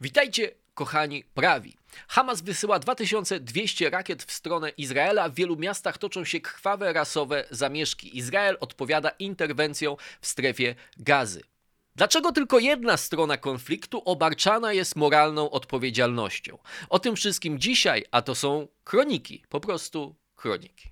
Witajcie, kochani prawi. Hamas wysyła 2200 rakiet w stronę Izraela. W wielu miastach toczą się krwawe rasowe zamieszki. Izrael odpowiada interwencją w strefie gazy. Dlaczego tylko jedna strona konfliktu obarczana jest moralną odpowiedzialnością? O tym wszystkim dzisiaj, a to są kroniki, po prostu kroniki.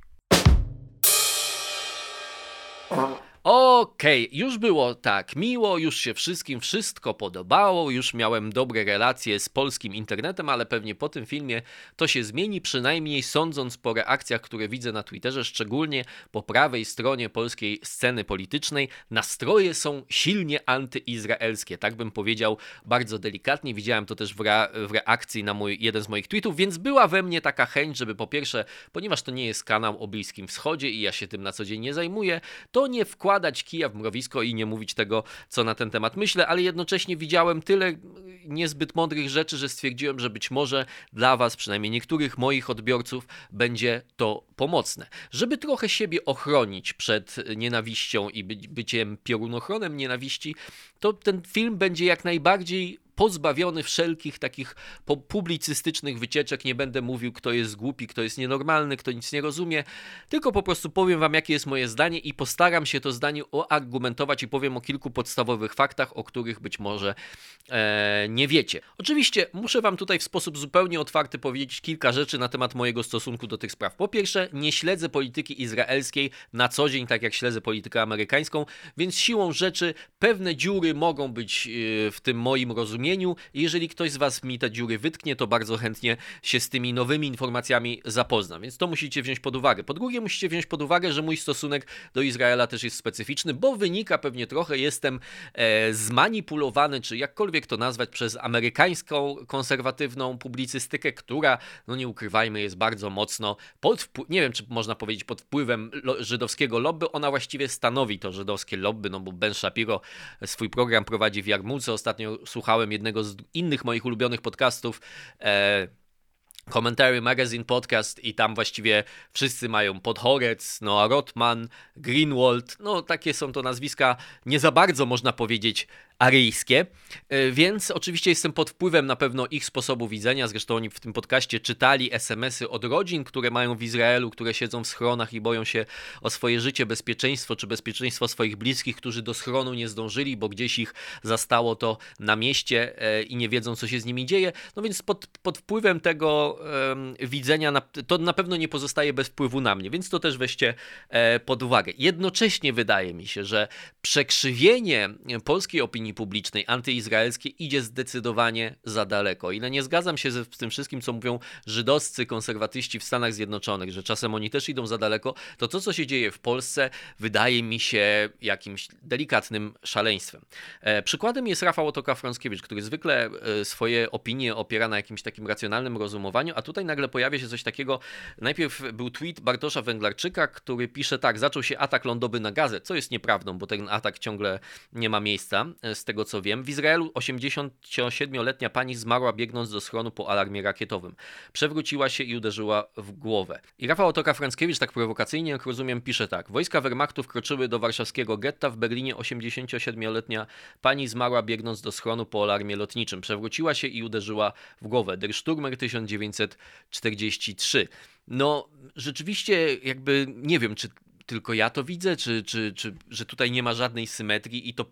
Okej, okay, już było tak miło, już się wszystkim wszystko podobało, już miałem dobre relacje z polskim internetem, ale pewnie po tym filmie to się zmieni, przynajmniej sądząc po reakcjach, które widzę na Twitterze, szczególnie po prawej stronie polskiej sceny politycznej, nastroje są silnie antyizraelskie, tak bym powiedział bardzo delikatnie. Widziałem to też w, re w reakcji na mój, jeden z moich tweetów, więc była we mnie taka chęć, żeby po pierwsze, ponieważ to nie jest kanał o Bliskim Wschodzie i ja się tym na co dzień nie zajmuję, to nie wkładać wkładać kija w mrowisko i nie mówić tego, co na ten temat myślę, ale jednocześnie widziałem tyle niezbyt mądrych rzeczy, że stwierdziłem, że być może dla Was, przynajmniej niektórych moich odbiorców, będzie to pomocne. Żeby trochę siebie ochronić przed nienawiścią i by byciem piorunochronem nienawiści, to ten film będzie jak najbardziej pozbawiony wszelkich takich publicystycznych wycieczek. Nie będę mówił, kto jest głupi, kto jest nienormalny, kto nic nie rozumie, tylko po prostu powiem wam, jakie jest moje zdanie i postaram się to zdanie oargumentować i powiem o kilku podstawowych faktach, o których być może e, nie wiecie. Oczywiście muszę wam tutaj w sposób zupełnie otwarty powiedzieć kilka rzeczy na temat mojego stosunku do tych spraw. Po pierwsze, nie śledzę polityki izraelskiej na co dzień, tak jak śledzę politykę amerykańską, więc siłą rzeczy pewne dziury mogą być e, w tym moim rozumieniu rozumieniu. Jeżeli ktoś z Was mi te dziury wytknie, to bardzo chętnie się z tymi nowymi informacjami zapoznam. Więc to musicie wziąć pod uwagę. Po drugie, musicie wziąć pod uwagę, że mój stosunek do Izraela też jest specyficzny, bo wynika pewnie trochę, jestem e, zmanipulowany, czy jakkolwiek to nazwać, przez amerykańską konserwatywną publicystykę, która, no nie ukrywajmy, jest bardzo mocno pod nie wiem, czy można powiedzieć pod wpływem żydowskiego lobby. Ona właściwie stanowi to żydowskie lobby, no bo Ben Shapiro swój program prowadzi w Jarmuce. Ostatnio słuchałem jednego z innych moich ulubionych podcastów. E, Commentary Magazine Podcast i tam właściwie wszyscy mają Podhorec, Noah Rotman, Greenwald, no takie są to nazwiska nie za bardzo można powiedzieć aryjskie, e, więc oczywiście jestem pod wpływem na pewno ich sposobu widzenia, zresztą oni w tym podcaście czytali SMS-y od rodzin, które mają w Izraelu, które siedzą w schronach i boją się o swoje życie, bezpieczeństwo, czy bezpieczeństwo swoich bliskich, którzy do schronu nie zdążyli, bo gdzieś ich zastało to na mieście e, i nie wiedzą, co się z nimi dzieje, no więc pod, pod wpływem tego um, widzenia, na, to na pewno nie pozostaje bez wpływu na mnie, więc to też weźcie e, pod uwagę. Jednocześnie wydaje mi się, że przekrzywienie polskiej opinii opinii publicznej antyizraelskiej idzie zdecydowanie za daleko. Ile nie zgadzam się z tym wszystkim, co mówią żydowscy konserwatyści w Stanach Zjednoczonych, że czasem oni też idą za daleko, to to, co się dzieje w Polsce, wydaje mi się jakimś delikatnym szaleństwem. E, przykładem jest Rafał Otoka-Frąckiewicz, który zwykle e, swoje opinie opiera na jakimś takim racjonalnym rozumowaniu, a tutaj nagle pojawia się coś takiego. Najpierw był tweet Bartosza Węglarczyka, który pisze tak, zaczął się atak lądowy na Gazę, co jest nieprawdą, bo ten atak ciągle nie ma miejsca. Z tego co wiem. W Izraelu 87-letnia pani zmarła biegnąc do schronu po alarmie rakietowym. Przewróciła się i uderzyła w głowę. I Rafał Otoka Franckiewicz tak prowokacyjnie, jak rozumiem, pisze tak. Wojska Wehrmachtu wkroczyły do warszawskiego getta. W Berlinie 87-letnia pani zmarła biegnąc do schronu po alarmie lotniczym. Przewróciła się i uderzyła w głowę. Der Sturmer 1943. No, rzeczywiście, jakby nie wiem, czy tylko ja to widzę, czy, czy, czy że tutaj nie ma żadnej symetrii i to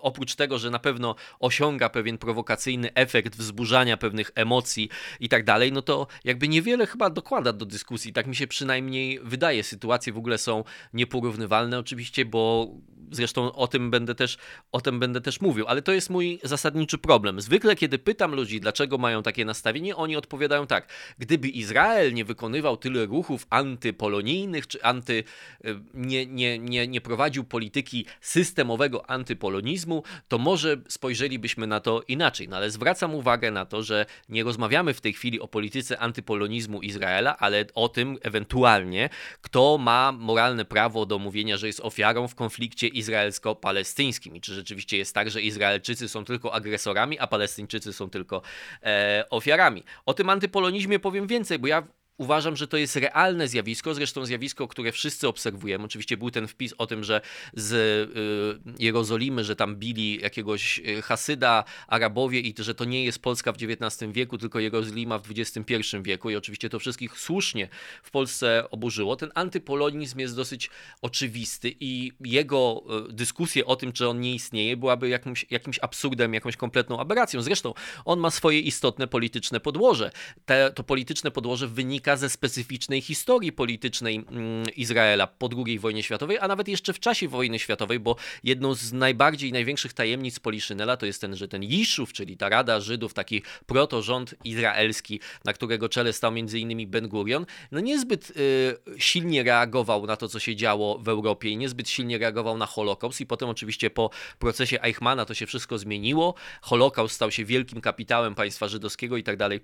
oprócz tego, że na pewno osiąga pewien prowokacyjny efekt wzburzania pewnych emocji i tak dalej, no to jakby niewiele chyba dokłada do dyskusji. Tak mi się przynajmniej wydaje. Sytuacje w ogóle są nieporównywalne oczywiście, bo Zresztą o tym będę też, o tym będę też mówił, ale to jest mój zasadniczy problem. Zwykle, kiedy pytam ludzi, dlaczego mają takie nastawienie, oni odpowiadają tak: gdyby Izrael nie wykonywał tyle ruchów antypolonijnych, czy anty, y, nie, nie, nie, nie prowadził polityki systemowego antypolonizmu, to może spojrzelibyśmy na to inaczej. No ale zwracam uwagę na to, że nie rozmawiamy w tej chwili o polityce antypolonizmu Izraela, ale o tym ewentualnie, kto ma moralne prawo do mówienia, że jest ofiarą w konflikcie izraelsko-palestyńskim i czy rzeczywiście jest tak, że Izraelczycy są tylko agresorami, a Palestyńczycy są tylko e, ofiarami. O tym antypolonizmie powiem więcej, bo ja uważam, że to jest realne zjawisko, zresztą zjawisko, które wszyscy obserwujemy. Oczywiście był ten wpis o tym, że z y, Jerozolimy, że tam bili jakiegoś y, Hasyda, Arabowie i że to nie jest Polska w XIX wieku, tylko Jerozolima w XXI wieku i oczywiście to wszystkich słusznie w Polsce oburzyło. Ten antypolonizm jest dosyć oczywisty i jego y, dyskusje o tym, czy on nie istnieje, byłaby jakimś, jakimś absurdem, jakąś kompletną aberracją. Zresztą on ma swoje istotne polityczne podłoże. Te, to polityczne podłoże wynika ze specyficznej historii politycznej mm, Izraela po II wojnie światowej, a nawet jeszcze w czasie wojny światowej, bo jedną z najbardziej największych tajemnic Poliszynela to jest ten, że ten Jiszów, czyli ta Rada Żydów, taki protorząd izraelski, na którego czele stał m.in. Ben Gurion, no niezbyt y, silnie reagował na to, co się działo w Europie i niezbyt silnie reagował na Holokaust i potem oczywiście po procesie Eichmana to się wszystko zmieniło. Holokaust stał się wielkim kapitałem państwa żydowskiego i tak dalej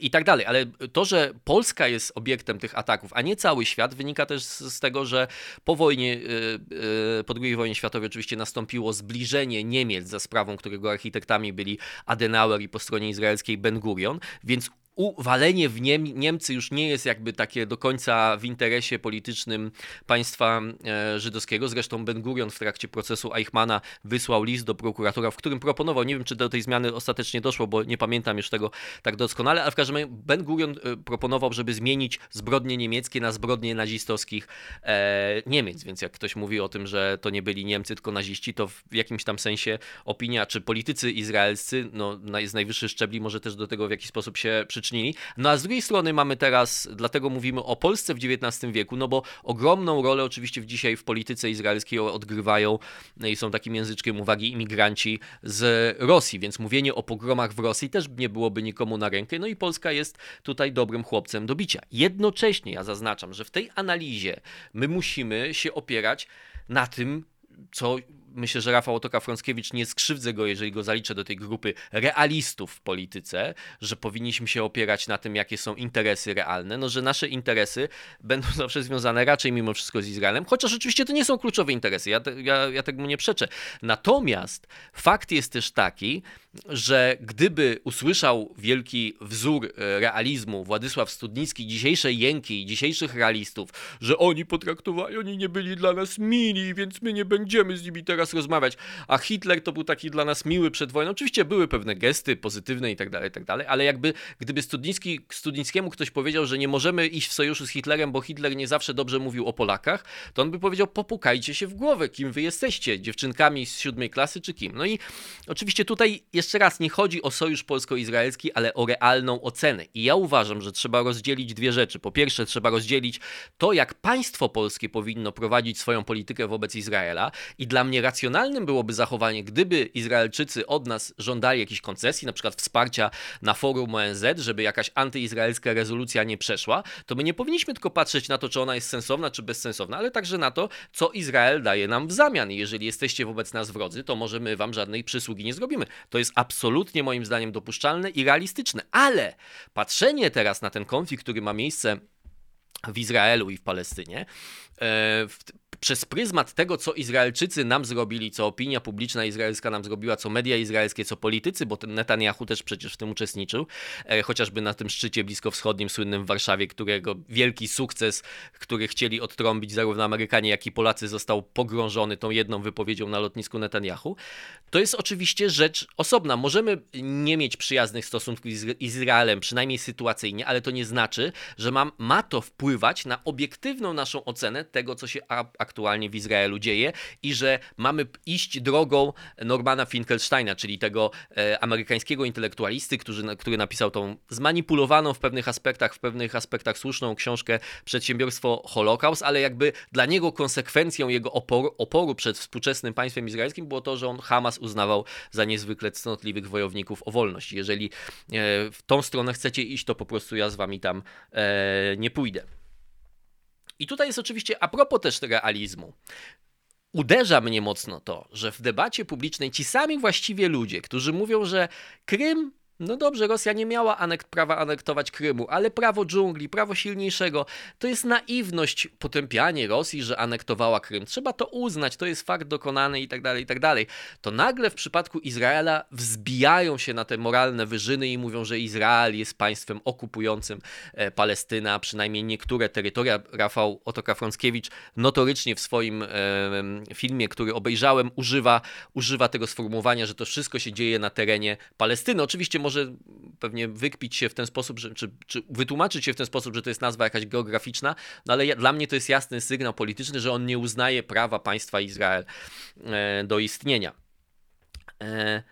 i tak dalej. Ale to, że Polska jest obiektem tych ataków, a nie cały świat, wynika też z, tego, że po wojnie, e, e, po II wojnie światowej oczywiście nastąpiło zbliżenie Niemiec za sprawą, którego architektami byli Adenauer i po stronie izraelskiej Ben Gurion, więc uwalenie w Niem Niemcy już nie jest jakby takie do końca w interesie politycznym państwa e, żydowskiego. Zresztą Ben Gurion w trakcie procesu Eichmana wysłał list do prokuratora, w którym proponował, nie wiem czy do tej zmiany ostatecznie doszło, bo nie pamiętam już tego tak doskonale, ale w każdym razie Ben Gurion e, proponował, żeby zmienić zbrodnie niemieckie na zbrodnie nazistowskich e, Niemiec. Więc jak ktoś mówi o tym, że to nie byli Niemcy, tylko naziści, to w jakimś tam sensie opinia, czy politycy izraelscy, no z najwyższych szczebli może też do tego w jakiś sposób się przyczynić przyczynili. No a z drugiej strony mamy teraz, dlatego mówimy o Polsce w XIX wieku, no bo ogromną rolę oczywiście dzisiaj w polityce izraelskiej odgrywają no i są takim języczkiem uwagi imigranci z Rosji, więc mówienie o pogromach w Rosji też nie byłoby nikomu na rękę. No i Polska jest tutaj dobrym chłopcem do bicia. Jednocześnie ja zaznaczam, że w tej analizie my musimy się opierać na tym, co myślę, że Rafał Otoka-Frąckiewicz nie skrzywdzę go, jeżeli go zaliczę do tej grupy realistów w polityce, że powinniśmy się opierać na tym, jakie są interesy realne, no że nasze interesy będą zawsze związane raczej mimo wszystko z Izraelem, chociaż oczywiście to nie są kluczowe interesy, ja, ja, ja tego nie przeczę. Natomiast fakt jest też taki, że gdyby usłyszał wielki wzór e, realizmu Władysław Studnicki, dzisiejsze jęki dzisiejszych realistów, że oni potraktowali, oni nie byli dla nas mili, więc my nie będziemy z nimi teraz rozmawiać, a Hitler to był taki dla nas miły przed wojną. Oczywiście były pewne gesty pozytywne i tak dalej, tak dalej, ale jakby gdyby Studnicki, Studnickiemu ktoś powiedział, że nie możemy iść w sojuszu z Hitlerem, bo Hitler nie zawsze dobrze mówił o Polakach, to on by powiedział, popukajcie się w głowę, kim wy jesteście, dziewczynkami z siódmej klasy czy kim. No i oczywiście tutaj jeszcze raz, nie chodzi o sojusz polsko-izraelski, ale o realną ocenę. I ja uważam, że trzeba rozdzielić dwie rzeczy. Po pierwsze, trzeba rozdzielić to, jak państwo polskie powinno prowadzić swoją politykę wobec Izraela. I dla mnie racjonalnym byłoby zachowanie, gdyby Izraelczycy od nas żądali jakichś koncesji, na przykład wsparcia na forum ONZ, żeby jakaś antyizraelska rezolucja nie przeszła, to my nie powinniśmy tylko patrzeć na to, czy ona jest sensowna, czy bezsensowna, ale także na to, co Izrael daje nam w zamian. I jeżeli jesteście wobec nas wrodzy, to może my wam żadnej przysługi nie zrobimy. To jest absolutnie moim zdaniem dopuszczalne i realistyczne. Ale patrzenie teraz na ten konflikt, który ma miejsce w Izraelu i w Palestynie, e, przez pryzmat tego, co Izraelczycy nam zrobili, co opinia publiczna izraelska nam zrobiła, co media izraelskie, co politycy, bo ten Netanyahu też przecież w tym uczestniczył, e, chociażby na tym szczycie bliskowschodnim, słynnym w Warszawie, którego wielki sukces, który chcieli odtrąbić zarówno Amerykanie, jak i Polacy, został pogrążony tą jedną wypowiedzią na lotnisku Netanyahu. To jest oczywiście rzecz osobna. Możemy nie mieć przyjaznych stosunków z Izraelem, przynajmniej sytuacyjnie, ale to nie znaczy, że mam, ma to wpływać na obiektywną naszą ocenę tego, co się aktualnie w Izraelu dzieje i że mamy iść drogą Normana Finkelsteina, czyli tego e, amerykańskiego intelektualisty, który, który napisał tą zmanipulowaną w pewnych aspektach, w pewnych aspektach słuszną książkę Przedsiębiorstwo Holokaust, ale jakby dla niego konsekwencją jego oporu, oporu przed współczesnym państwem izraelskim było to, że on Hamas uznawał za niezwykle cnotliwych wojowników o wolność. Jeżeli e, w tą stronę chcecie iść, to po prostu ja z wami tam e, nie pójdę. I tutaj jest oczywiście a propos też realizmu. Uderza mnie mocno to, że w debacie publicznej ci sami właściwie ludzie, którzy mówią, że Krym No dobrze, Rosja nie miała anekt prawa anektować Krymu, ale prawo dżungli, prawo silniejszego, to jest naiwność, potępianie Rosji, że anektowała Krym. Trzeba to uznać, to jest fakt dokonany i tak dalej, i tak dalej. To nagle w przypadku Izraela wzbijają się na te moralne wyżyny i mówią, że Izrael jest państwem okupującym e, Palestynę, a przynajmniej niektóre terytoria. Rafał Otokar-Frąckiewicz notorycznie w swoim e, filmie, który obejrzałem, używa, używa tego sformułowania, że to wszystko się dzieje na terenie Palestyny. Oczywiście może pewnie wykpić się w ten sposób, że, czy, czy wytłumaczyć się w ten sposób, że to jest nazwa jakaś geograficzna, no ale ja, dla mnie to jest jasny sygnał polityczny, że on nie uznaje prawa państwa Izrael e, do istnienia. E,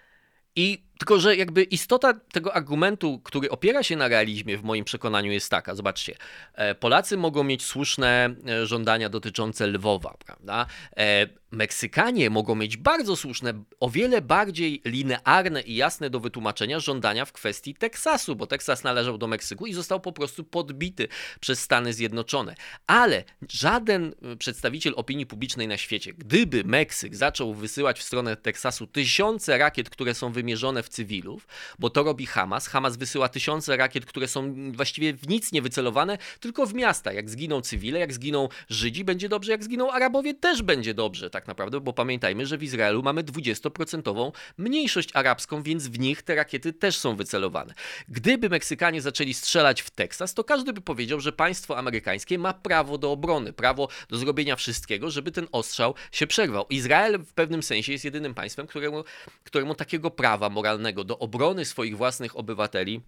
I tylko, że jakby istota tego argumentu, który opiera się na realizmie, w moim przekonaniu jest taka. Zobaczcie, e, Polacy mogą mieć słuszne e, żądania dotyczące Lwowa, prawda? E, Meksykanie mogą mieć bardzo słuszne, o wiele bardziej linearne i jasne do wytłumaczenia żądania w kwestii Teksasu, bo Teksas należał do Meksyku i został po prostu podbity przez Stany Zjednoczone. Ale żaden przedstawiciel opinii publicznej na świecie, gdyby Meksyk zaczął wysyłać w stronę Teksasu tysiące rakiet, które są wymierzone w cywilów, bo to robi Hamas. Hamas wysyła tysiące rakiet, które są właściwie w nic nie wycelowane, tylko w miasta. Jak zginą cywile, jak zginą Żydzi, będzie dobrze, jak zginą Arabowie, też będzie dobrze tak naprawdę, bo pamiętajmy, że w Izraelu mamy 20% mniejszość arabską, więc w nich te rakiety też są wycelowane. Gdyby Meksykanie zaczęli strzelać w Teksas, to każdy by powiedział, że państwo amerykańskie ma prawo do obrony, prawo do zrobienia wszystkiego, żeby ten ostrzał się przerwał. Izrael w pewnym sensie jest jedynym państwem, któremu, któremu takiego prawa moralnego do obrony swoich własnych obywateli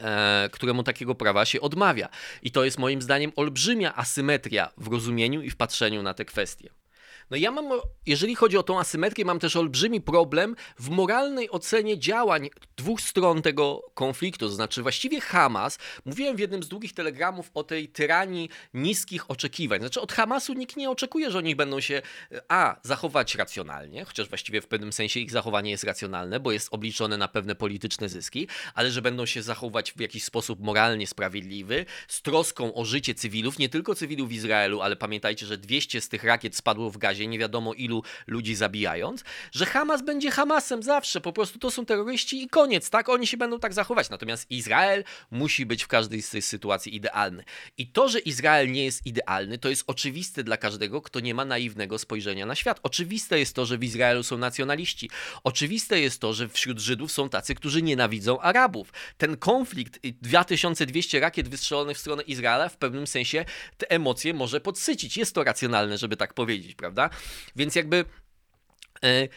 e, któremu takiego prawa się odmawia. I to jest moim zdaniem olbrzymia asymetria w rozumieniu i w patrzeniu na te kwestie. No ja mam, jeżeli chodzi o tą asymetrię, mam też olbrzymi problem w moralnej ocenie działań dwóch stron tego konfliktu. To znaczy właściwie Hamas, mówiłem w jednym z długich telegramów o tej tyranii niskich oczekiwań. Znaczy od Hamasu nikt nie oczekuje, że oni będą się a, zachować racjonalnie, chociaż właściwie w pewnym sensie ich zachowanie jest racjonalne, bo jest obliczone na pewne polityczne zyski, ale że będą się zachować w jakiś sposób moralnie sprawiedliwy, z troską o życie cywilów, nie tylko cywilów w Izraelu, ale pamiętajcie, że 200 z tych rakiet spadło w gazie nie wiadomo ilu ludzi zabijając, że Hamas będzie Hamasem zawsze, po prostu to są terroryści i koniec, tak? Oni się będą tak zachować. Natomiast Izrael musi być w każdej z tych sytuacji idealny. I to, że Izrael nie jest idealny, to jest oczywiste dla każdego, kto nie ma naiwnego spojrzenia na świat. Oczywiste jest to, że w Izraelu są nacjonaliści. Oczywiste jest to, że wśród Żydów są tacy, którzy nienawidzą Arabów. Ten konflikt, 2200 rakiet wystrzelonych w stronę Izraela, w pewnym sensie te emocje może podsycić. Jest to racjonalne, żeby tak powiedzieć, prawda? Więc jakby. E,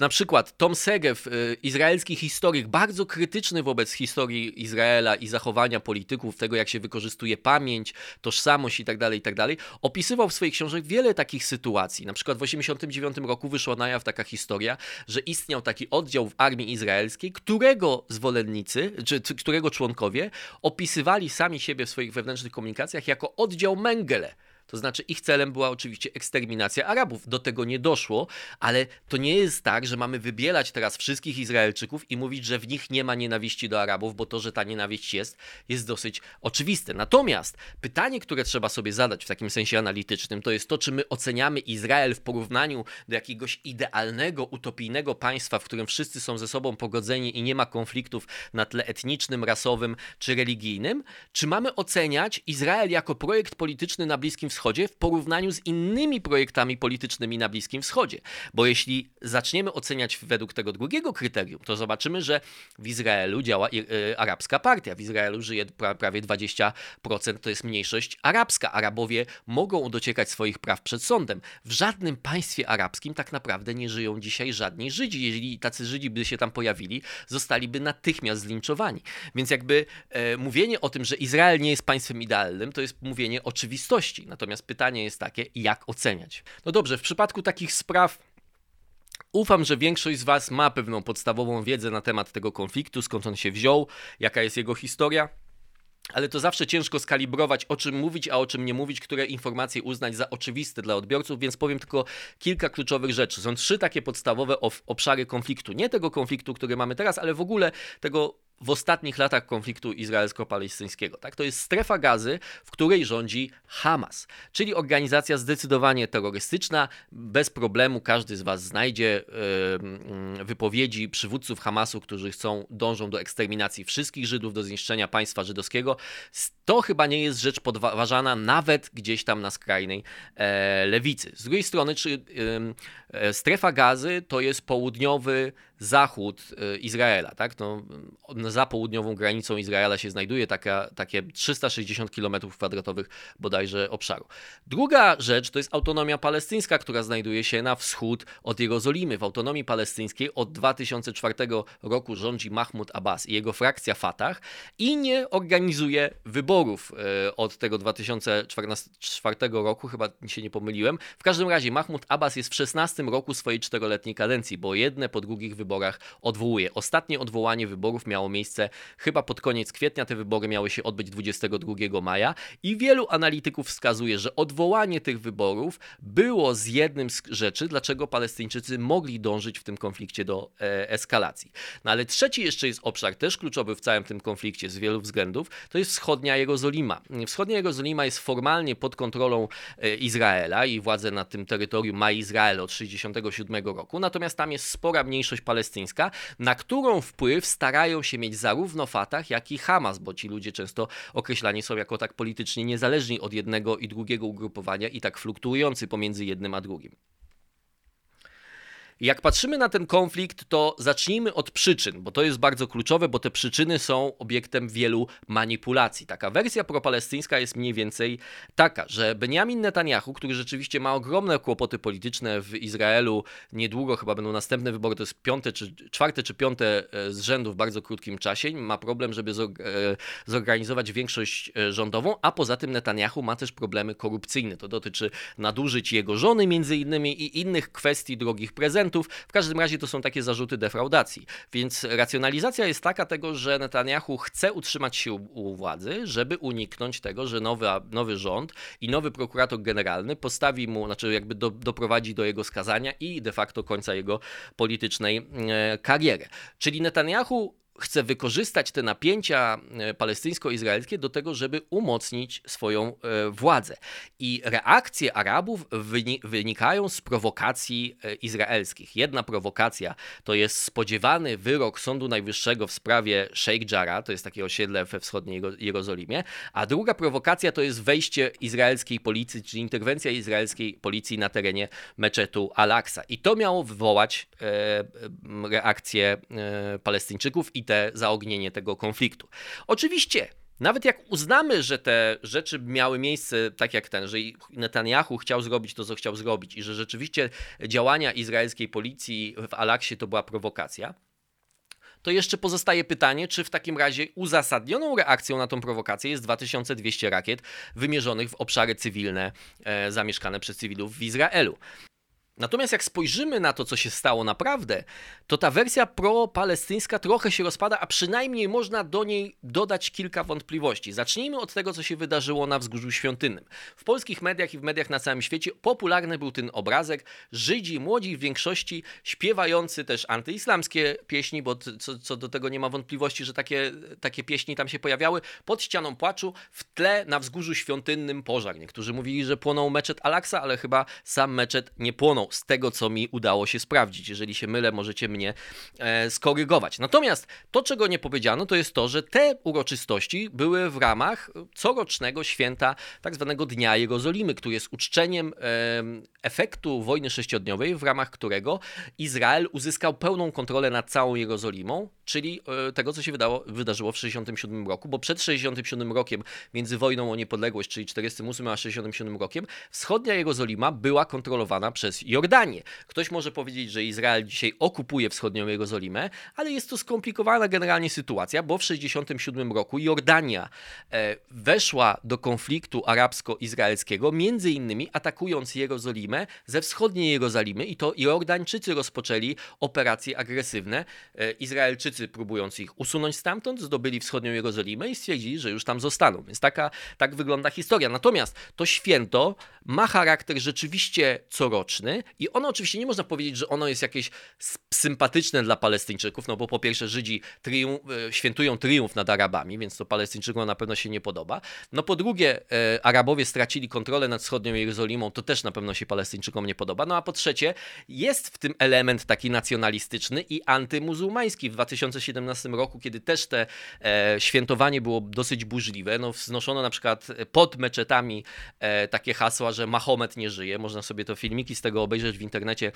na przykład Tom Segev, e, izraelski historyk, bardzo krytyczny wobec historii Izraela i zachowania polityków, tego jak się wykorzystuje pamięć, tożsamość itd., tak itd., tak opisywał w swoich książkach wiele takich sytuacji. Na przykład w 1989 roku wyszła na jaw taka historia, że istniał taki oddział w armii izraelskiej, którego zwolennicy, czy którego członkowie opisywali sami siebie w swoich wewnętrznych komunikacjach jako oddział Mengele to znaczy ich celem była oczywiście eksterminacja Arabów. Do tego nie doszło, ale to nie jest tak, że mamy wybielać teraz wszystkich Izraelczyków i mówić, że w nich nie ma nienawiści do Arabów, bo to, że ta nienawiść jest, jest dosyć oczywiste. Natomiast pytanie, które trzeba sobie zadać w takim sensie analitycznym, to jest to, czy my oceniamy Izrael w porównaniu do jakiegoś idealnego, utopijnego państwa, w którym wszyscy są ze sobą pogodzeni i nie ma konfliktów na tle etnicznym, rasowym czy religijnym, czy mamy oceniać Izrael jako projekt polityczny na Bliskim Wschodzie, Wschodzie w porównaniu z innymi projektami politycznymi na Bliskim Wschodzie. Bo jeśli zaczniemy oceniać według tego drugiego kryterium, to zobaczymy, że w Izraelu działa e, arabska partia. W Izraelu żyje prawie 20%, to jest mniejszość arabska. Arabowie mogą dociekać swoich praw przed sądem. W żadnym państwie arabskim tak naprawdę nie żyją dzisiaj żadni Żydzi. Jeżeli tacy Żydzi by się tam pojawili, zostaliby natychmiast zlinczowani. Więc jakby e, mówienie o tym, że Izrael nie jest państwem idealnym, to jest mówienie oczywistości. Natomiast Natomiast pytanie jest takie, jak oceniać? No dobrze, w przypadku takich spraw Ufam, że większość z Was ma pewną podstawową wiedzę na temat tego konfliktu, skąd on się wziął, jaka jest jego historia. Ale to zawsze ciężko skalibrować, o czym mówić, a o czym nie mówić, które informacje uznać za oczywiste dla odbiorców, więc powiem tylko kilka kluczowych rzeczy. Są trzy takie podstawowe obszary konfliktu. Nie tego konfliktu, który mamy teraz, ale w ogóle tego w ostatnich latach konfliktu izraelsko-palestyńskiego. Tak? To jest strefa gazy, w której rządzi Hamas, czyli organizacja zdecydowanie terrorystyczna. Bez problemu każdy z Was znajdzie yy, wypowiedzi przywódców Hamasu, którzy chcą, dążą do eksterminacji wszystkich Żydów, do zniszczenia państwa żydowskiego. To chyba nie jest rzecz podważana nawet gdzieś tam na skrajnej e, lewicy. Z drugiej strony, czy e, strefa gazy to jest południowy zachód e, Izraela, tak? No, za południową granicą Izraela się znajduje taka, takie 360 km kwadratowych bodajże obszaru. Druga rzecz to jest autonomia palestyńska, która znajduje się na wschód od Jerozolimy. W autonomii palestyńskiej od 2004 roku rządzi Mahmud Abbas i jego frakcja Fatah i nie organizuje wyborów e, od tego 2004 roku, chyba się nie pomyliłem. W każdym razie Mahmud Abbas jest w 16 roku swojej czteroletniej kadencji, bo jedne po drugich wyborach odwołuje. Ostatnie odwołanie wyborów miało miejsce chyba pod koniec kwietnia, te wybory miały się odbyć 22 maja i wielu analityków wskazuje, że odwołanie tych wyborów było z jednym z rzeczy, dlaczego Palestyńczycy mogli dążyć w tym konflikcie do e, eskalacji. No ale trzeci jeszcze jest obszar, też kluczowy w całym tym konflikcie z wielu względów, to jest wschodnia Jerozolima. Wschodnia Jerozolima jest formalnie pod kontrolą e, Izraela i władzę na tym terytorium ma Izrael od 1967 roku, natomiast tam jest spora mniejszość palestyńska, na którą wpływ starają się mieć zarówno Fatah, jak i Hamas, bo ci ludzie często określani są jako tak politycznie niezależni od jednego i drugiego ugrupowania i tak fluktuujący pomiędzy jednym a drugim. Jak patrzymy na ten konflikt, to zacznijmy od przyczyn, bo to jest bardzo kluczowe, bo te przyczyny są obiektem wielu manipulacji. Taka wersja propalestyńska jest mniej więcej taka, że Benjamin Netanyahu, który rzeczywiście ma ogromne kłopoty polityczne w Izraelu, niedługo chyba będą następne wybory, to jest piąte czy czwarte czy piąte e, z rzędu w bardzo krótkim czasie, ma problem, żeby e, zorganizować większość e, rządową, a poza tym Netanyahu ma też problemy korupcyjne. To dotyczy nadużyć jego żony między innymi i innych kwestii drogich prezentów, w każdym razie to są takie zarzuty defraudacji. Więc racjonalizacja jest taka tego, że Netanyahu chce utrzymać się u, u władzy, żeby uniknąć tego, że nowy, nowy rząd i nowy prokurator generalny postawi mu, znaczy jakby do, doprowadzi do jego skazania i de facto końca jego politycznej e, kariery. Czyli Netanyahu chce wykorzystać te napięcia e, palestyńsko-izraelskie do tego, żeby umocnić swoją e, władzę. I reakcje Arabów wynikają z prowokacji e, izraelskich. Jedna prowokacja to jest spodziewany wyrok Sądu Najwyższego w sprawie Sheikh Jarrah, to jest takie osiedle we wschodniej Jerozolimie, a druga prowokacja to jest wejście izraelskiej policji, czyli interwencja izraelskiej policji na terenie meczetu Al-Aqsa. I to miało wywołać reakcję Palestyńczyków i te zaognienie tego konfliktu. Oczywiście nawet jak uznamy, że te rzeczy miały miejsce tak jak ten, że Netanyahu chciał zrobić to, co chciał zrobić i że rzeczywiście działania izraelskiej policji w Alaksie to była prowokacja, to jeszcze pozostaje pytanie, czy w takim razie uzasadnioną reakcją na tą prowokację jest 2200 rakiet wymierzonych w obszary cywilne e, zamieszkane przez cywilów w Izraelu. Natomiast jak spojrzymy na to, co się stało naprawdę, to ta wersja pro-palestyńska trochę się rozpada, a przynajmniej można do niej dodać kilka wątpliwości. Zacznijmy od tego, co się wydarzyło na Wzgórzu Świątynnym. W polskich mediach i w mediach na całym świecie popularny był ten obrazek Żydzi, młodzi w większości, śpiewający też antyislamskie pieśni, bo co, co do tego nie ma wątpliwości, że takie, takie pieśni tam się pojawiały, pod ścianą płaczu, w tle na Wzgórzu Świątynnym pożar. Niektórzy mówili, że płonął meczet Alaksa, ale chyba sam meczet nie płonął z tego, co mi udało się sprawdzić. Jeżeli się mylę, możecie mnie e, skorygować. Natomiast to, czego nie powiedziano, to jest to, że te uroczystości były w ramach corocznego święta tak zwanego Dnia Jerozolimy, który jest uczczeniem e, efektu wojny sześciodniowej, w ramach którego Izrael uzyskał pełną kontrolę nad całą Jerozolimą, czyli e, tego, co się wydało, wydarzyło w 1967 roku, bo przed 1967 rokiem, między wojną o niepodległość, czyli 48 a 67 rokiem, wschodnia Jerozolima była kontrolowana przez Jordanię. Ktoś może powiedzieć, że Izrael dzisiaj okupuje wschodnią Jerozolimę, ale jest to skomplikowana generalnie sytuacja, bo w 1967 roku Jordania e, weszła do konfliktu arabsko-izraelskiego, między innymi atakując Jerozolimę ze wschodniej Jerozolimy i to Jordańczycy rozpoczęli operacje agresywne. E, Izraelczycy próbując ich usunąć stamtąd, zdobyli wschodnią Jerozolimę i stwierdzili, że już tam zostaną. Więc taka, tak wygląda historia. Natomiast to święto ma charakter rzeczywiście coroczny i ono oczywiście nie można powiedzieć, że ono jest jakieś sympatyczne dla Palestyńczyków, no bo po pierwsze Żydzi e, świętują triumf nad Arabami, więc to Palestyńczykom na pewno się nie podoba. No po drugie, e, Arabowie stracili kontrolę nad wschodnią Jerozolimą, to też na pewno się Palestyńczykom nie podoba. No a po trzecie, jest w tym element taki nacjonalistyczny i antymuzułmański. W 2017 roku, kiedy też te e, świętowanie było dosyć burzliwe, no wznoszono na przykład pod meczetami e, takie hasła, że Mahomet nie żyje. Można sobie to filmiki z tego obejrzeć w internecie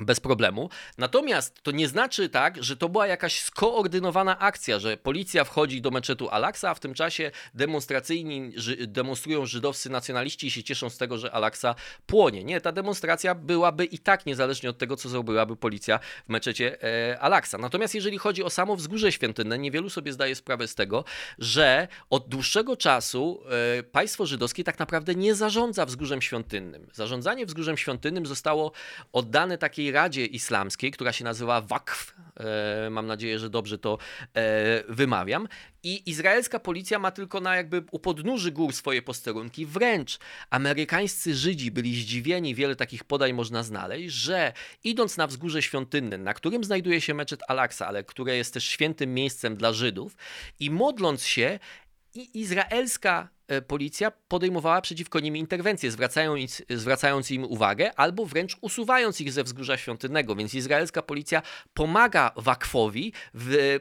bez problemu. Natomiast to nie znaczy tak, że to była jakaś skoordynowana akcja, że policja wchodzi do meczetu Al-Aqsa, a w tym czasie demonstracyjni demonstrują żydowscy nacjonaliści i się cieszą z tego, że Al-Aqsa płonie. Nie, ta demonstracja byłaby i tak niezależnie od tego, co zrobiłaby policja w meczecie e, Al-Aqsa. Natomiast jeżeli chodzi o samo wzgórze świątynne, niewielu sobie zdaje sprawę z tego, że od dłuższego czasu e, państwo żydowskie tak naprawdę nie zarządza wzgórzem świątynnym. Zarządzanie wzgórzem świątynnym zostało oddane takiej takiej Radzie Islamskiej, która się nazywa WAKF. E, mam nadzieję, że dobrze to e, wymawiam. I izraelska policja ma tylko na jakby u podnóży gór swoje posterunki. Wręcz amerykańscy Żydzi byli zdziwieni, wiele takich podań można znaleźć, że idąc na wzgórze świątynne, na którym znajduje się meczet Al-Aqsa, ale które jest też świętym miejscem dla Żydów, i modląc się, i izraelska policja podejmowała przeciwko nim interwencje, zwracając, zwracając im uwagę albo wręcz usuwając ich ze wzgórza świątynnego. Więc izraelska policja pomaga Wakfowi w, e,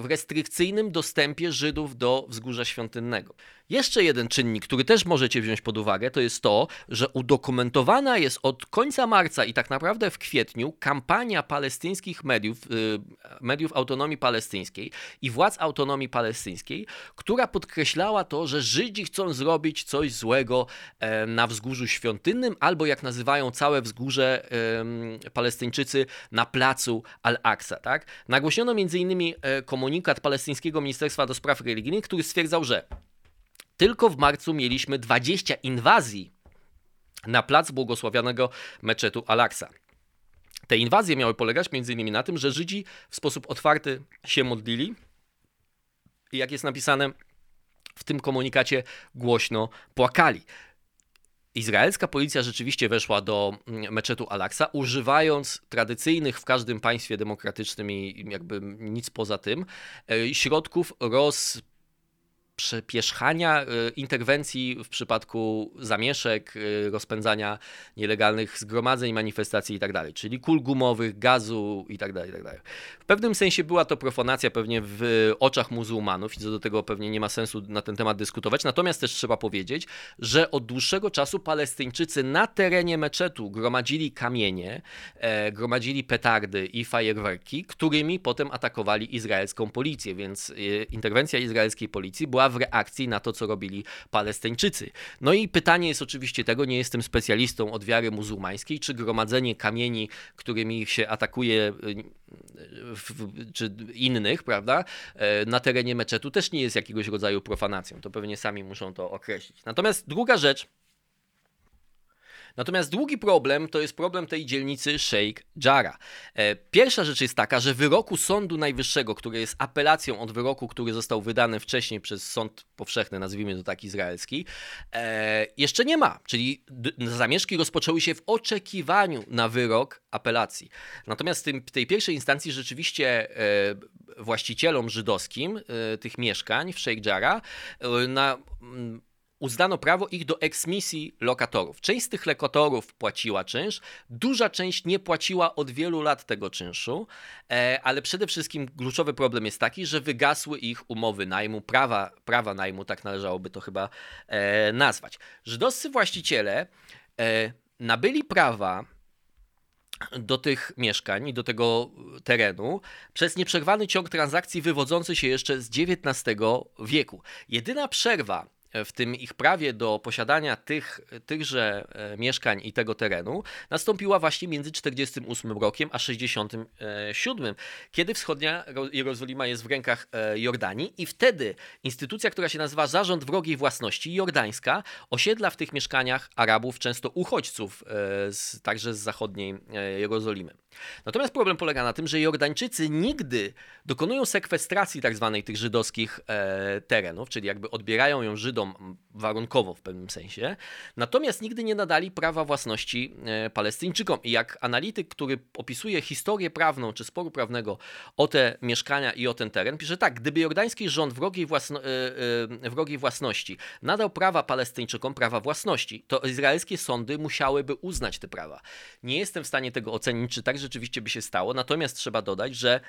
w restrykcyjnym dostępie Żydów do wzgórza świątynnego. Jeszcze jeden czynnik, który też możecie wziąć pod uwagę, to jest to, że udokumentowana jest od końca marca i tak naprawdę w kwietniu kampania palestyńskich mediów, y, mediów autonomii palestyńskiej i władz autonomii palestyńskiej, która podkreślała to, że Żydzi chcą zrobić coś złego e, na wzgórzu świątynnym, albo jak nazywają całe wzgórze Palestyńczycy na placu Al-Aqsa. Tak? Nagłośniono m.in. E, komunikat palestyńskiego Ministerstwa do Spraw Religijnych, który stwierdzał, że tylko w marcu mieliśmy 20 inwazji na plac błogosławionego meczetu Al-Aqsa. Te inwazje miały polegać m.in. na tym, że Żydzi w sposób otwarty się modlili i jak jest napisane w tym komunikacie, głośno płakali. Izraelska policja rzeczywiście weszła do mm, meczetu Al-Aqsa, używając tradycyjnych w każdym państwie demokratycznym i jakby nic poza tym e, środków roz przepierzchania y, interwencji w przypadku zamieszek, y, rozpędzania nielegalnych zgromadzeń, manifestacji itd., tak czyli kul gumowych, gazu itd., tak itd. Tak w pewnym sensie była to profanacja pewnie w oczach muzułmanów i co do tego pewnie nie ma sensu na ten temat dyskutować, natomiast też trzeba powiedzieć, że od dłuższego czasu Palestyńczycy na terenie meczetu gromadzili kamienie, e, gromadzili petardy i fajerwerki, którymi potem atakowali izraelską policję, więc e, interwencja izraelskiej policji była w reakcji na to, co robili Palestyńczycy. No i pytanie jest oczywiście tego, nie jestem specjalistą od wiary muzułmańskiej, czy gromadzenie kamieni, którymi się atakuje czy innych, prawda, e, na terenie meczetu też nie jest jakiegoś rodzaju profanacją. To pewnie sami muszą to określić. Natomiast druga rzecz, Natomiast drugi problem to jest problem tej dzielnicy Sheikh Jarrah. E, pierwsza rzecz jest taka, że wyroku Sądu Najwyższego, który jest apelacją od wyroku, który został wydany wcześniej przez Sąd Powszechny, nazwijmy to tak izraelski, e, jeszcze nie ma. Czyli zamieszki rozpoczęły się w oczekiwaniu na wyrok apelacji. Natomiast w tej pierwszej instancji rzeczywiście e, właścicielom żydowskim tych mieszkań w Sheikh Jarrah na uznano prawo ich do eksmisji lokatorów. Część z tych lokatorów płaciła czynsz, duża część nie płaciła od wielu lat tego czynszu, e, ale przede wszystkim kluczowy problem jest taki, że wygasły ich umowy najmu, prawa, prawa najmu, tak należałoby to chyba e, nazwać. Żydowscy właściciele e, nabyli prawa do tych mieszkań i do tego terenu przez nieprzerwany ciąg transakcji wywodzący się jeszcze z XIX wieku. Jedyna przerwa w tym ich prawie do posiadania tych, tychże e, mieszkań i tego terenu nastąpiła właśnie między 48 rokiem a 67, kiedy wschodnia Jerozolima jest w rękach e, Jordanii i wtedy instytucja, która się nazywa Zarząd Wrogiej Własności Jordańska osiedla w tych mieszkaniach Arabów, często uchodźców, e, także z zachodniej Jerozolimy. Natomiast problem polega na tym, że Jordańczycy nigdy dokonują sekwestracji tak zwanej tych żydowskich terenów, czyli jakby odbierają ją Żydom warunkowo w pewnym sensie. Natomiast nigdy nie nadali prawa własności e, Palestyńczykom. I jak analityk, który opisuje historię prawną czy sporu prawnego o te mieszkania i o ten teren, pisze tak, gdyby jordański rząd wrogiej, własno, e, wrogiej własności nadał prawa Palestyńczykom, prawa własności, to izraelskie sądy musiałyby uznać te prawa. Nie jestem w stanie tego ocenić, czy tak rzeczywiście by się stało, natomiast trzeba dodać, że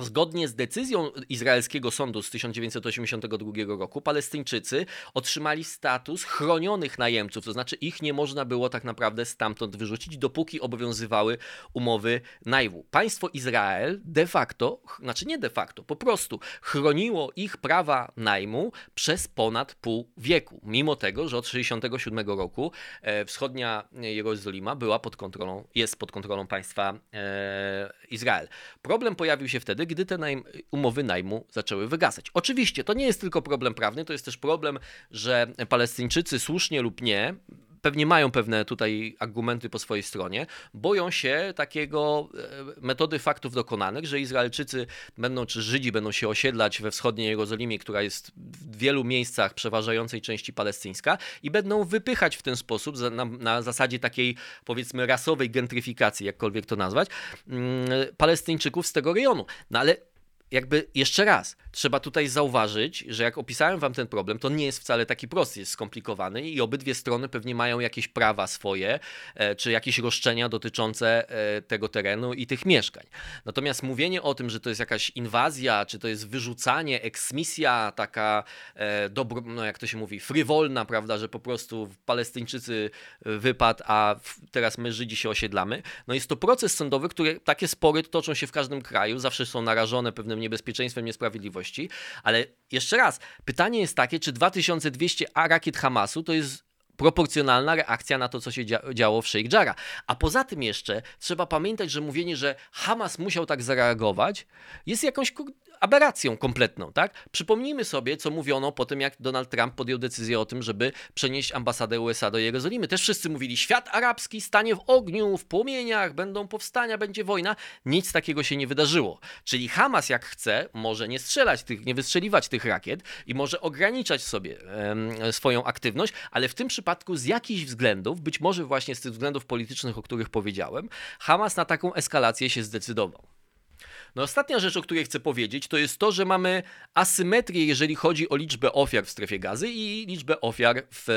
Zgodnie z decyzją izraelskiego sądu z 1982 roku, Palestyńczycy otrzymali status chronionych najemców, to znaczy ich nie można było tak naprawdę stamtąd wyrzucić, dopóki obowiązywały umowy najmu. Państwo Izrael de facto, znaczy nie de facto, po prostu chroniło ich prawa najmu przez ponad pół wieku, mimo tego, że od 1967 roku e, wschodnia Jerozolima była pod kontrolą, jest pod kontrolą państwa e, Izrael. Problem pojawił się wtedy, gdy te najm, umowy najmu zaczęły wygasać. Oczywiście to nie jest tylko problem prawny, to jest też problem, że Palestyńczycy słusznie lub nie pewnie mają pewne tutaj argumenty po swojej stronie, boją się takiego e, metody faktów dokonanych, że Izraelczycy będą, czy Żydzi będą się osiedlać we wschodniej Jerozolimie, która jest w wielu miejscach przeważającej części palestyńska i będą wypychać w ten sposób na, na zasadzie takiej powiedzmy rasowej gentryfikacji, jakkolwiek to nazwać, mm, Palestyńczyków z tego rejonu. No ale jakby jeszcze raz, trzeba tutaj zauważyć, że jak opisałem wam ten problem, to nie jest wcale taki prosty, jest skomplikowany i obydwie strony pewnie mają jakieś prawa swoje, e, czy jakieś roszczenia dotyczące e, tego terenu i tych mieszkań. Natomiast mówienie o tym, że to jest jakaś inwazja, czy to jest wyrzucanie, eksmisja taka, e, dobro, no jak to się mówi, frywolna, prawda, że po prostu Palestyńczycy wypadł, a teraz my Żydzi się osiedlamy, no jest to proces sądowy, który takie spory toczą się w każdym kraju, zawsze są narażone pewnym niebezpieczeństwem, niesprawiedliwości. Ale jeszcze raz, pytanie jest takie, czy 2200 A rakiet Hamasu to jest proporcjonalna reakcja na to, co się działo w Sheikh Jarrah. A poza tym jeszcze trzeba pamiętać, że mówienie, że Hamas musiał tak zareagować, jest jakąś aberracją kompletną, tak? Przypomnijmy sobie, co mówiono po tym, jak Donald Trump podjął decyzję o tym, żeby przenieść ambasadę USA do Jerozolimy. Też wszyscy mówili, świat arabski stanie w ogniu, w płomieniach, będą powstania, będzie wojna. Nic takiego się nie wydarzyło. Czyli Hamas, jak chce, może nie strzelać tych, nie wystrzeliwać tych rakiet i może ograniczać sobie e, swoją aktywność, ale w tym przypadku z jakichś względów, być może właśnie z tych względów politycznych, o których powiedziałem, Hamas na taką eskalację się zdecydował. No ostatnia rzecz, o której chcę powiedzieć, to jest to, że mamy asymetrię, jeżeli chodzi o liczbę ofiar w strefie gazy i liczbę ofiar w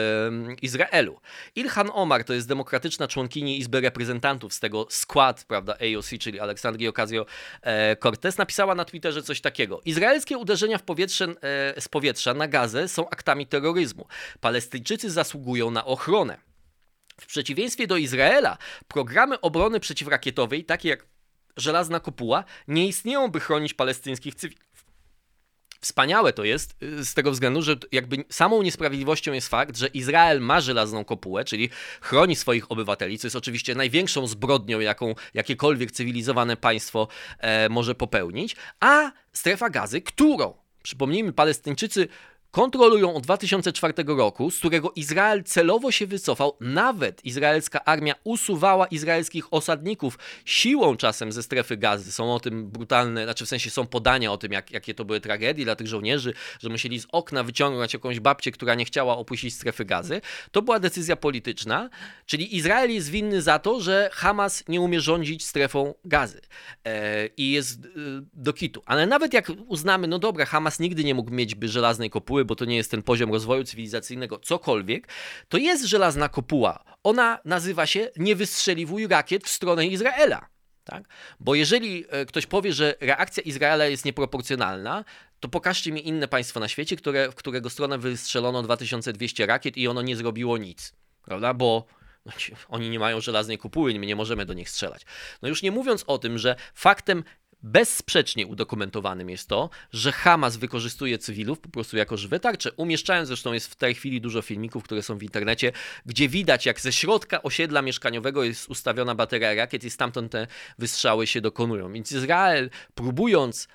Izraelu. Ilhan Omar to jest demokratyczna członkini Izby Reprezentantów z tego skład, prawda, AOC, czyli Aleksandrii Ocasio-Cortez, napisała na Twitterze coś takiego. Izraelskie uderzenia w powietrze, e, z powietrza na gazę są aktami terroryzmu. Palestyńczycy zasługują na ochronę. W przeciwieństwie do Izraela, programy obrony przeciwrakietowej, takie jak żelazna kopuła nie istnieją, by chronić palestyńskich cywilów. Wspaniałe to jest y, z tego względu, że jakby samą niesprawiedliwością jest fakt, że Izrael ma żelazną kopułę, czyli chroni swoich obywateli, co jest oczywiście największą zbrodnią, jaką jakiekolwiek cywilizowane państwo e, może popełnić, a strefa gazy, którą, przypomnijmy, Palestyńczycy kontrolują od 2004 roku, z którego Izrael celowo się wycofał. Nawet izraelska armia usuwała izraelskich osadników siłą czasem ze strefy gazy. Są o tym brutalne, znaczy w sensie są podania o tym, jak, jakie to były tragedie dla tych żołnierzy, że musieli z okna wyciągnąć jakąś babcię, która nie chciała opuścić strefy gazy. To była decyzja polityczna, czyli Izrael jest winny za to, że Hamas nie umie rządzić strefą gazy e, i jest e, do kitu. Ale nawet jak uznamy, no dobra, Hamas nigdy nie mógł mieć by żelaznej kopuły, bo to nie jest ten poziom rozwoju cywilizacyjnego, cokolwiek, to jest żelazna kopuła. Ona nazywa się Nie wystrzeliwuj rakiet w stronę Izraela. Tak? Bo jeżeli e, ktoś powie, że reakcja Izraela jest nieproporcjonalna, to pokażcie mi inne państwo na świecie, które, w którego stronę wystrzelono 2200 rakiet i ono nie zrobiło nic. Prawda? Bo no, oni nie mają żelaznej kopuły, my nie możemy do nich strzelać. No już nie mówiąc o tym, że faktem Bezsprzecznie udokumentowanym jest to, że Hamas wykorzystuje cywilów po prostu jako żywe tarcze. Umieszczając zresztą jest w tej chwili dużo filmików, które są w internecie, gdzie widać jak ze środka osiedla mieszkaniowego jest ustawiona bateria rakiet i stamtąd te wystrzały się dokonują. Więc Izrael próbując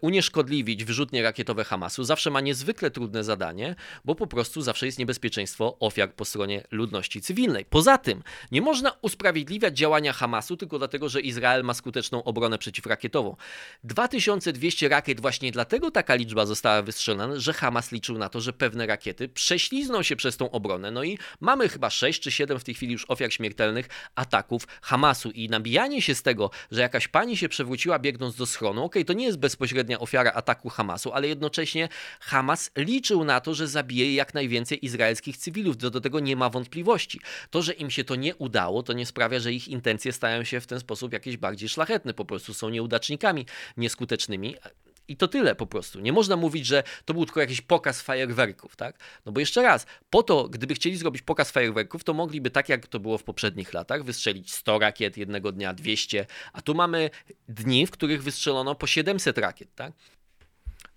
unieszkodliwić wyrzutnie rakietowe Hamasu, zawsze ma niezwykle trudne zadanie, bo po prostu zawsze jest niebezpieczeństwo ofiar po stronie ludności cywilnej. Poza tym nie można usprawiedliwiać działania Hamasu tylko dlatego, że Izrael ma skuteczną obronę przeciwrakietową. 2200 rakiet właśnie dlatego taka liczba została wystrzelona, że Hamas liczył na to, że pewne rakiety prześlizną się przez tą obronę. No i mamy chyba 6 czy 7 w tej chwili już ofiar śmiertelnych ataków Hamasu i nabijanie się z tego, że jakaś pani się przewróciła biegnąc do schronu, okej, okay, to nie jest bezpośrednia ofiara ataku Hamasu, ale jednocześnie Hamas liczył na to, że zabije jak najwięcej izraelskich cywilów. Do, do tego nie ma wątpliwości. To, że im się to nie udało, to nie sprawia, że ich intencje stają się w ten sposób jakieś bardziej szlachetne. Po prostu są nieudacznikami nieskutecznymi. I to tyle po prostu. Nie można mówić, że to był tylko jakiś pokaz fajerwerków, tak? No bo jeszcze raz, po to, gdyby chcieli zrobić pokaz fajerwerków, to mogliby tak jak to było w poprzednich latach, wystrzelić 100 rakiet jednego dnia, 200, a tu mamy dni, w których wystrzelono po 700 rakiet, tak?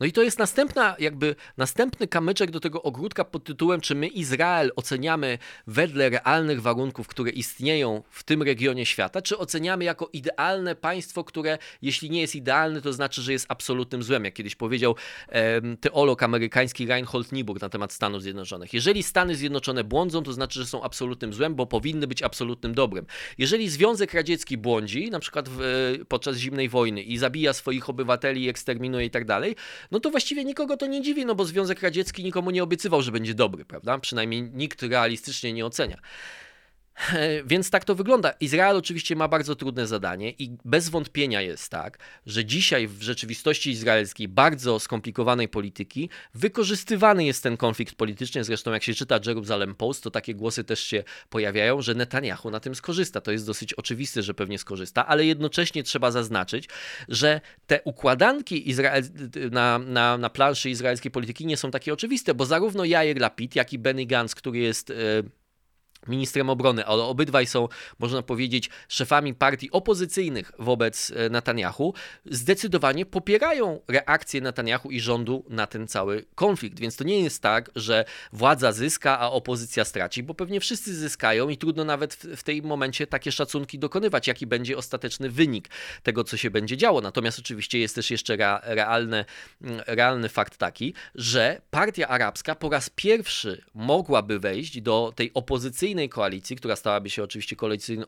No i to jest następna, jakby następny kamyczek do tego ogródka pod tytułem, czy my Izrael oceniamy wedle realnych warunków, które istnieją w tym regionie świata, czy oceniamy jako idealne państwo, które jeśli nie jest idealne, to znaczy, że jest absolutnym złem, jak kiedyś powiedział um, teolog amerykański Reinhold Niebuhr na temat Stanów Zjednoczonych. Jeżeli Stany Zjednoczone błądzą, to znaczy, że są absolutnym złem, bo powinny być absolutnym dobrem. Jeżeli Związek Radziecki błądzi, na przykład w, podczas zimnej wojny i zabija swoich obywateli, eksterminuje i tak dalej, no to właściwie nikogo to nie dziwi, no bo Związek Radziecki nikomu nie obiecywał, że będzie dobry, prawda? Przynajmniej nikt realistycznie nie ocenia. Więc tak to wygląda. Izrael oczywiście ma bardzo trudne zadanie i bez wątpienia jest tak, że dzisiaj w rzeczywistości izraelskiej, bardzo skomplikowanej polityki, wykorzystywany jest ten konflikt polityczny. Zresztą jak się czyta Jerusalem Post, to takie głosy też się pojawiają, że Netanyahu na tym skorzysta. To jest dosyć oczywiste, że pewnie skorzysta, ale jednocześnie trzeba zaznaczyć, że te układanki Izrael, na, na, na planszy izraelskiej polityki nie są takie oczywiste, bo zarówno Jair Lapid, jak i Benny Gantz, który jest... Yy, ministrem obrony, ale obydwaj są, można powiedzieć, szefami partii opozycyjnych wobec e, Netanyahu, zdecydowanie popierają reakcję Netanyahu i rządu na ten cały konflikt. Więc to nie jest tak, że władza zyska, a opozycja straci, bo pewnie wszyscy zyskają i trudno nawet w, w tej momencie takie szacunki dokonywać, jaki będzie ostateczny wynik tego, co się będzie działo. Natomiast oczywiście jest też jeszcze realny, mm, realny fakt taki, że partia arabska po raz pierwszy mogłaby wejść do tej opozycyjnej koalicji, która stałaby się oczywiście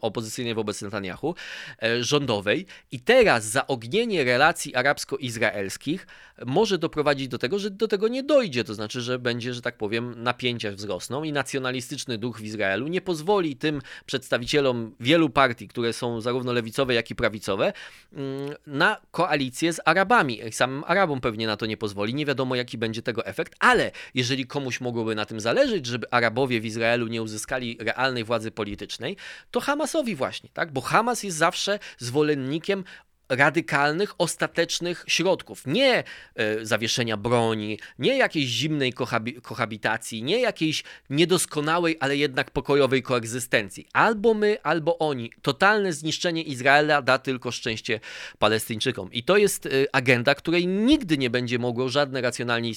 opozycyjnej wobec Netanyahu, e, rządowej i teraz zaognienie relacji arabsko-izraelskich może doprowadzić do tego, że do tego nie dojdzie, to znaczy, że będzie, że tak powiem, napięcia wzrosną i nacjonalistyczny duch w Izraelu nie pozwoli tym przedstawicielom wielu partii, które są zarówno lewicowe, jak i prawicowe, mm, na koalicję z Arabami. Samym Arabom pewnie na to nie pozwoli. Nie wiadomo, jaki będzie tego efekt, ale jeżeli komuś mogłoby na tym zależeć, żeby Arabowie w Izraelu nie uzyskali realnej władzy politycznej, to Hamasowi właśnie, tak? Bo Hamas jest zawsze zwolennikiem radykalnych, ostatecznych środków. Nie e, zawieszenia broni, nie jakiejś zimnej kohabi kohabitacji, nie jakiejś niedoskonałej, ale jednak pokojowej koegzystencji. Albo my, albo oni. Totalne zniszczenie Izraela da tylko szczęście Palestyńczykom. I to jest e, agenda, której nigdy nie będzie mogło żadne racjonalnie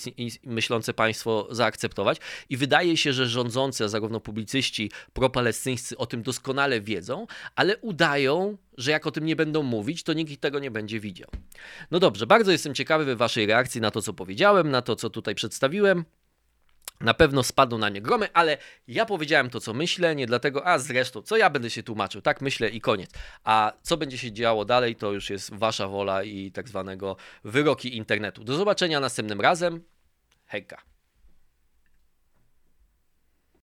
myślące państwo zaakceptować. I wydaje się, że rządzący, zarówno publicyści propalestyńscy o tym doskonale wiedzą, ale udają, że jak o tym nie będą mówić, to nikt tego nie będzie widział. No dobrze, bardzo jestem ciekawy Waszej reakcji na to, co powiedziałem, na to, co tutaj przedstawiłem. Na pewno spadną na nie gromy, ale ja powiedziałem to, co myślę, nie dlatego, a zresztą, co ja będę się tłumaczył, tak myślę i koniec. A co będzie się działo dalej, to już jest wasza wola i tak zwanego wyroki internetu. Do zobaczenia następnym razem. Hejka.